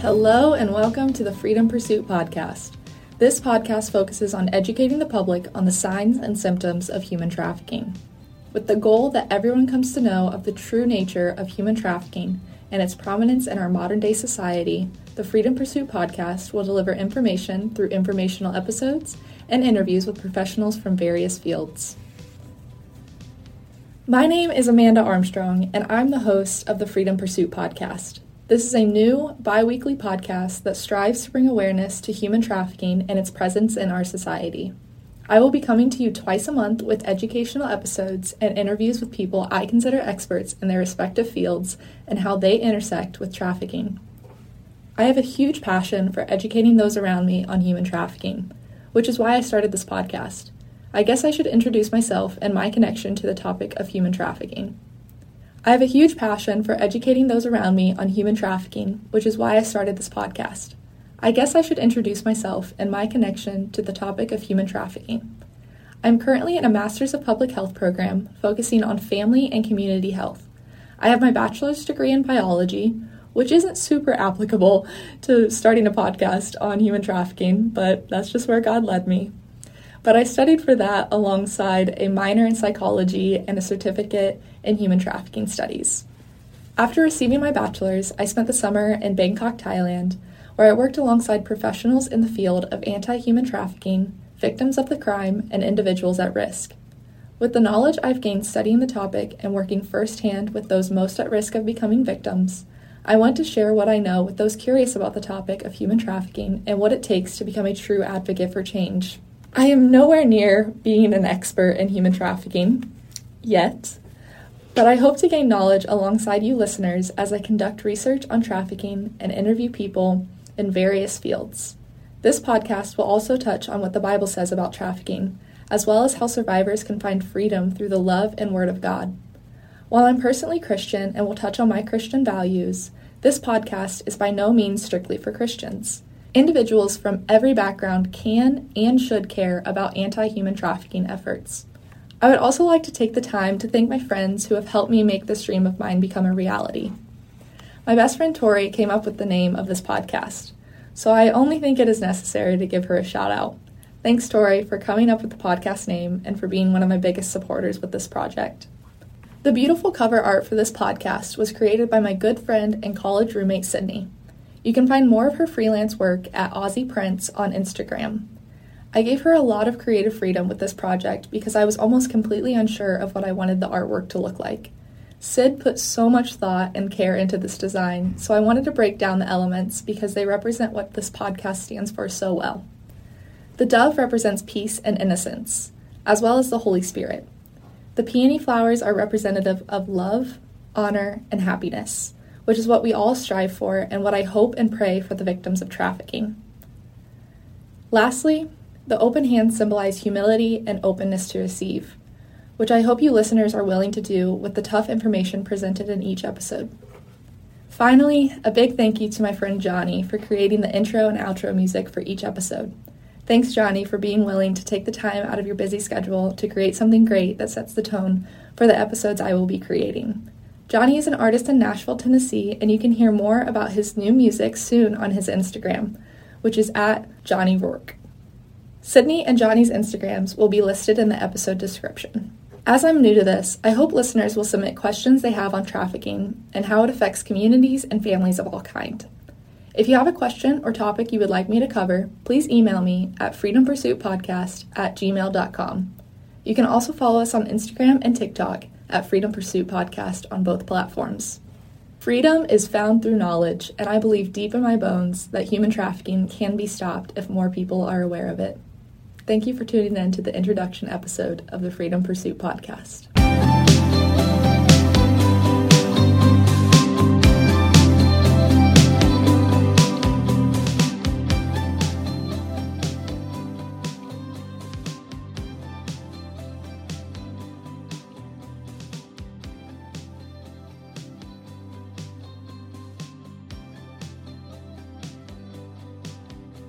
Hello, and welcome to the Freedom Pursuit Podcast. This podcast focuses on educating the public on the signs and symptoms of human trafficking, with the goal that everyone comes to know of the true nature of human trafficking and its prominence in our modern day society. The Freedom Pursuit podcast will deliver information through informational episodes and interviews with professionals from various fields. My name is Amanda Armstrong, and I'm the host of the Freedom Pursuit podcast. This is a new bi weekly podcast that strives to bring awareness to human trafficking and its presence in our society. I will be coming to you twice a month with educational episodes and interviews with people I consider experts in their respective fields and how they intersect with trafficking. I have a huge passion for educating those around me on human trafficking, which is why I started this podcast. I guess I should introduce myself and my connection to the topic of human trafficking. I have a huge passion for educating those around me on human trafficking, which is why I started this podcast. I guess I should introduce myself and my connection to the topic of human trafficking. I'm currently in a Masters of Public Health program focusing on family and community health. I have my bachelor's degree in biology, which isn't super applicable to starting a podcast on human trafficking, but that's just where God led me. But I studied for that alongside a minor in psychology and a certificate in human trafficking studies. After receiving my bachelor's, I spent the summer in Bangkok, Thailand, where I worked alongside professionals in the field of anti human trafficking, victims of the crime, and individuals at risk. With the knowledge I've gained studying the topic and working firsthand with those most at risk of becoming victims, I want to share what I know with those curious about the topic of human trafficking and what it takes to become a true advocate for change. I am nowhere near being an expert in human trafficking yet, but I hope to gain knowledge alongside you listeners as I conduct research on trafficking and interview people in various fields. This podcast will also touch on what the Bible says about trafficking, as well as how survivors can find freedom through the love and Word of God. While I'm personally Christian and will touch on my Christian values, this podcast is by no means strictly for Christians. Individuals from every background can and should care about anti human trafficking efforts. I would also like to take the time to thank my friends who have helped me make this dream of mine become a reality. My best friend Tori came up with the name of this podcast, so I only think it is necessary to give her a shout out. Thanks, Tori, for coming up with the podcast name and for being one of my biggest supporters with this project. The beautiful cover art for this podcast was created by my good friend and college roommate Sydney. You can find more of her freelance work at Aussie Prints on Instagram. I gave her a lot of creative freedom with this project because I was almost completely unsure of what I wanted the artwork to look like. Syd put so much thought and care into this design, so I wanted to break down the elements because they represent what this podcast stands for so well. The dove represents peace and innocence, as well as the Holy Spirit. The peony flowers are representative of love, honor, and happiness which is what we all strive for and what I hope and pray for the victims of trafficking. Lastly, the open hands symbolize humility and openness to receive, which I hope you listeners are willing to do with the tough information presented in each episode. Finally, a big thank you to my friend Johnnie for creating the intro and outro music for each episode. Thanks, Johnnie, for being willing to take the time out of your busy schedule to create something great that sets the tone for the episodes I will be creating. Johnnie is an artist in Nashville, Tennessee, and you can hear more about his new music soon on his Instagram, which is at Johnnie Rourke. Sydney and Johnnie's Instagrams will be listed in the episode description. As I'm new to this, I hope listeners will submit questions they have on trafficking and how it affects communities and families of all kind. If you have a question or topic you would like me to cover, please email me at freedompursuitpodcast at gmail.com. You can also follow us on Instagram and TikTok at Freedom Pursuit Podcast on both platforms. Freedom is found through knowledge, and I believe deep in my bones that human trafficking can be stopped if more people are aware of it. Thank you for tuning in to the introduction episode of the Freedom Pursuit Podcast.